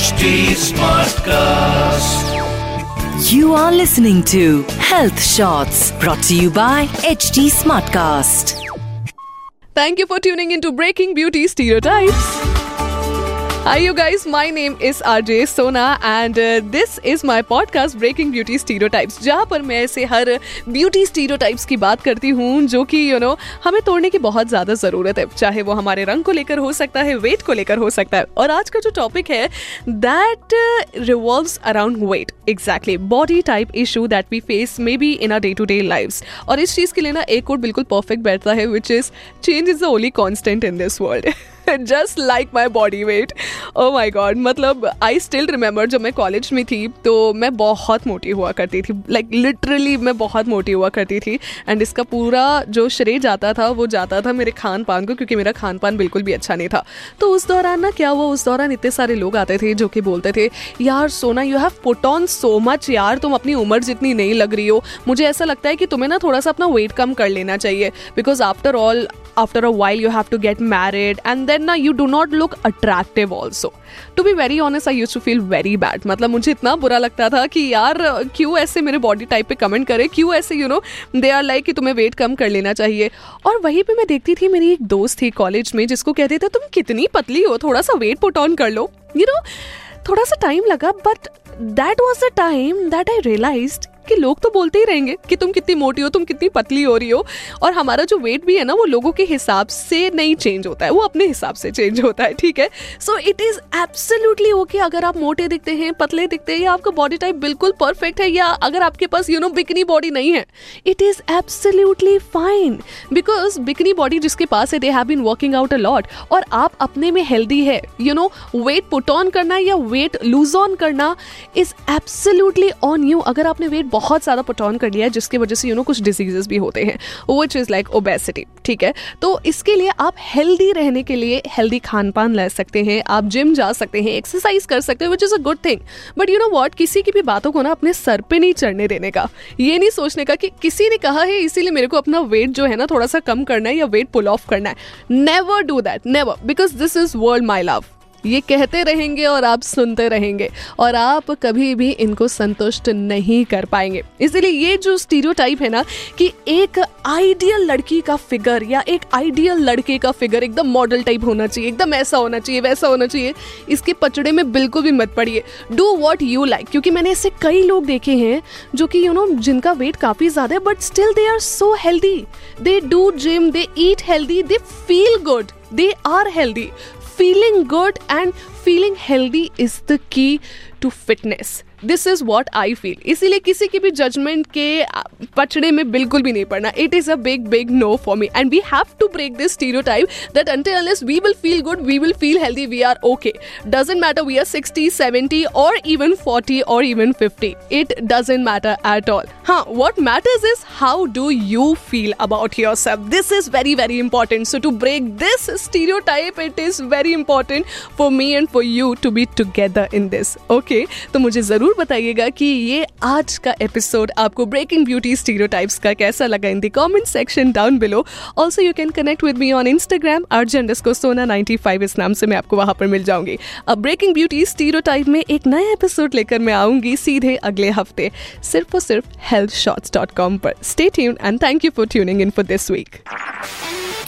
HD Smartcast. You are listening to Health Shots brought to you by HD Smartcast. Thank you for tuning into Breaking Beauty Stereotypes. Hi, you guys. My name is RJ Sona, and uh, this is my podcast Breaking Beauty Stereotypes, जहाँ पर मैं ऐसे हर beauty stereotypes की बात करती हूँ जो कि you know, हमें तोड़ने की बहुत ज़्यादा ज़रूरत है। चाहे वो हमारे रंग को लेकर हो सकता है वेट को लेकर हो सकता है। और आज का जो टॉपिक है revolves around weight exactly body type issue that we face may be in our day to day life और इस चीज़ के लिए ना एक कोड बिल्कुल परफेक्ट बैठता है which is change is the only constant in this world just like my body weight oh my god मतलब आई स्टिल रिमेंबर जब मैं कॉलेज में थी तो मैं बहुत मोटी हुआ करती थी। लाइक like, लिटरली मैं बहुत मोटी हुआ करती थी। एंड इसका पूरा जो श्रेय जाता था वो जाता था मेरे खान पान को क्योंकि मेरा खान पान बिल्कुल भी अच्छा नहीं था। तो उस दौरान ना क्या हुआ? उस दौरान इतने सारे लोग आते थे जो कि बोलते थे यार Sona you have put on so much यार तुम अपनी उम्र जितनी नहीं लग रही हो। मुझे ऐसा लगता है कि तुम्हें ना थोड़ा सा अपना वेट कम कर लेना चाहिए। Because after all after a while you have to get married and and then ना you do not look attractive also. To be very honest I used to feel very bad. मतलब मुझे इतना बुरा लगता था कि यार क्यों ऐसे मेरे बॉडी टाइप पे कमेंट करे? क्यों ऐसे you know they are like कि तुम्हें वेट कम कर लेना चाहिए? और वहीं पे मैं देखती थी मेरी एक दोस्त थी कॉलेज में जिसको कहते थे तुम कितनी पतली हो थोड़ा सा वेट पुट ऑन कर लो. यू you नो know, थोड़ा सा टाइम लगा but that was the time that I realise कि लोग तो बोलते ही रहेंगे कि तुम कितनी मोटी हो, तुम कितनी पतली हो रही हो। और हमारा जो वेट भी है ना, वो लोगों के हिसाब से नहीं चेंज होता है, वो अपने हिसाब से चेंज होता है, ठीक है? So it is absolutely okay अगर आप मोटे दिखते हैं, पतले दिखते हैं, या आपका बॉडी टाइप बिल्कुल परफेक्ट है, या अगर आपके पास यू नो बिकनी बॉडी नहीं है it is absolutely fine because bikini body जिसके पास है they have been working out a lot और आप अपने में हेल्दी है you know weight put on करना या वेट लूज ऑन करना इज़ एब्सोल्युटली ऑन यू अगर आपने वेट बहुत ज़्यादा पुट ऑन कर लिया है, जिसकी वजह से यू नो कुछ डिजीजेस भी होते हैं। विच इज़ लाइक ओबेसिटी ठीक है? तो इसके लिए आप हेल्दी रहने के लिए हेल्दी खान पान ले सकते हैं, आप जिम जा सकते हैं एक्सरसाइज कर सकते हैं which is a good thing but you know what किसी की भी बातों को ना अपने सर पे नहीं चढ़ने देने का। ये नहीं सोचने का कि किसी ने कहा है, इसीलिए मेरे को अपना वेट जो है ना थोड़ा सा कम करना है या वेट पुल ऑफ़ करना है। Never do that never because this is world my love ये कहते रहेंगे और आप सुनते रहेंगे और आप कभी भी इनको संतुष्ट नहीं कर पाएँगे। इसलिए ये जो स्टीरियोटाइप है ना कि एक आइडियल लड़की का फिगर या एक आइडियल लड़के का फिगर एकदम मॉडल टाइप होना चाहिए, एकदम ऐसा होना चाहिए, वैसा होना चाहिए, इसके पचड़े में बिल्कुल भी मत पड़िए। डू वॉट यू लाइक क्योंकि मैंने ऐसे कई लोग देखे हैं जो कि यू नो जिनका वेट काफ़ी ज़्यादा है but still they are so healthy they do gym they eat healthy they feel good they are healthy feeling good and feeling healthy is the key to fitness this is what I feel इसीलिए किसी की भी judgement के पचड़े में बिल्कुल भी नहीं पड़ना। It is a big big no for me and we have to break this stereotype that unless we will feel good we will feel healthy we are okay doesn't matter we are sixty seventy और even forty और even fifty it doesn't matter at all हाँ what matters is how do you feel about your self this is very very important so to break this stereotype it is very important for me and for you to be together in this okay तो मुझे ज़रूर ज़रूर बताइएगा कि ये आज का episode आपको ब्रेकिंग ब्यूटी स्टीरियोटाइप्स का कैसा लगा in the comment section down below also you can connect with me on Instagram अर्जन को सोना नाइनटी इस नाम से मैं आपको वहाँ पर मिल जाऊँगी। अब ब्रेकिंग ब्यूटी स्टीरियोटाइप में एक नया एपिसोड लेकर मैं आऊँगी सीधे अगले हफ़्ते, सिर्फ़ और सिर्फ़ हेल्थ शॉर्ट्स डॉट कॉम पर। Stay tune and thank you for tuning in for this week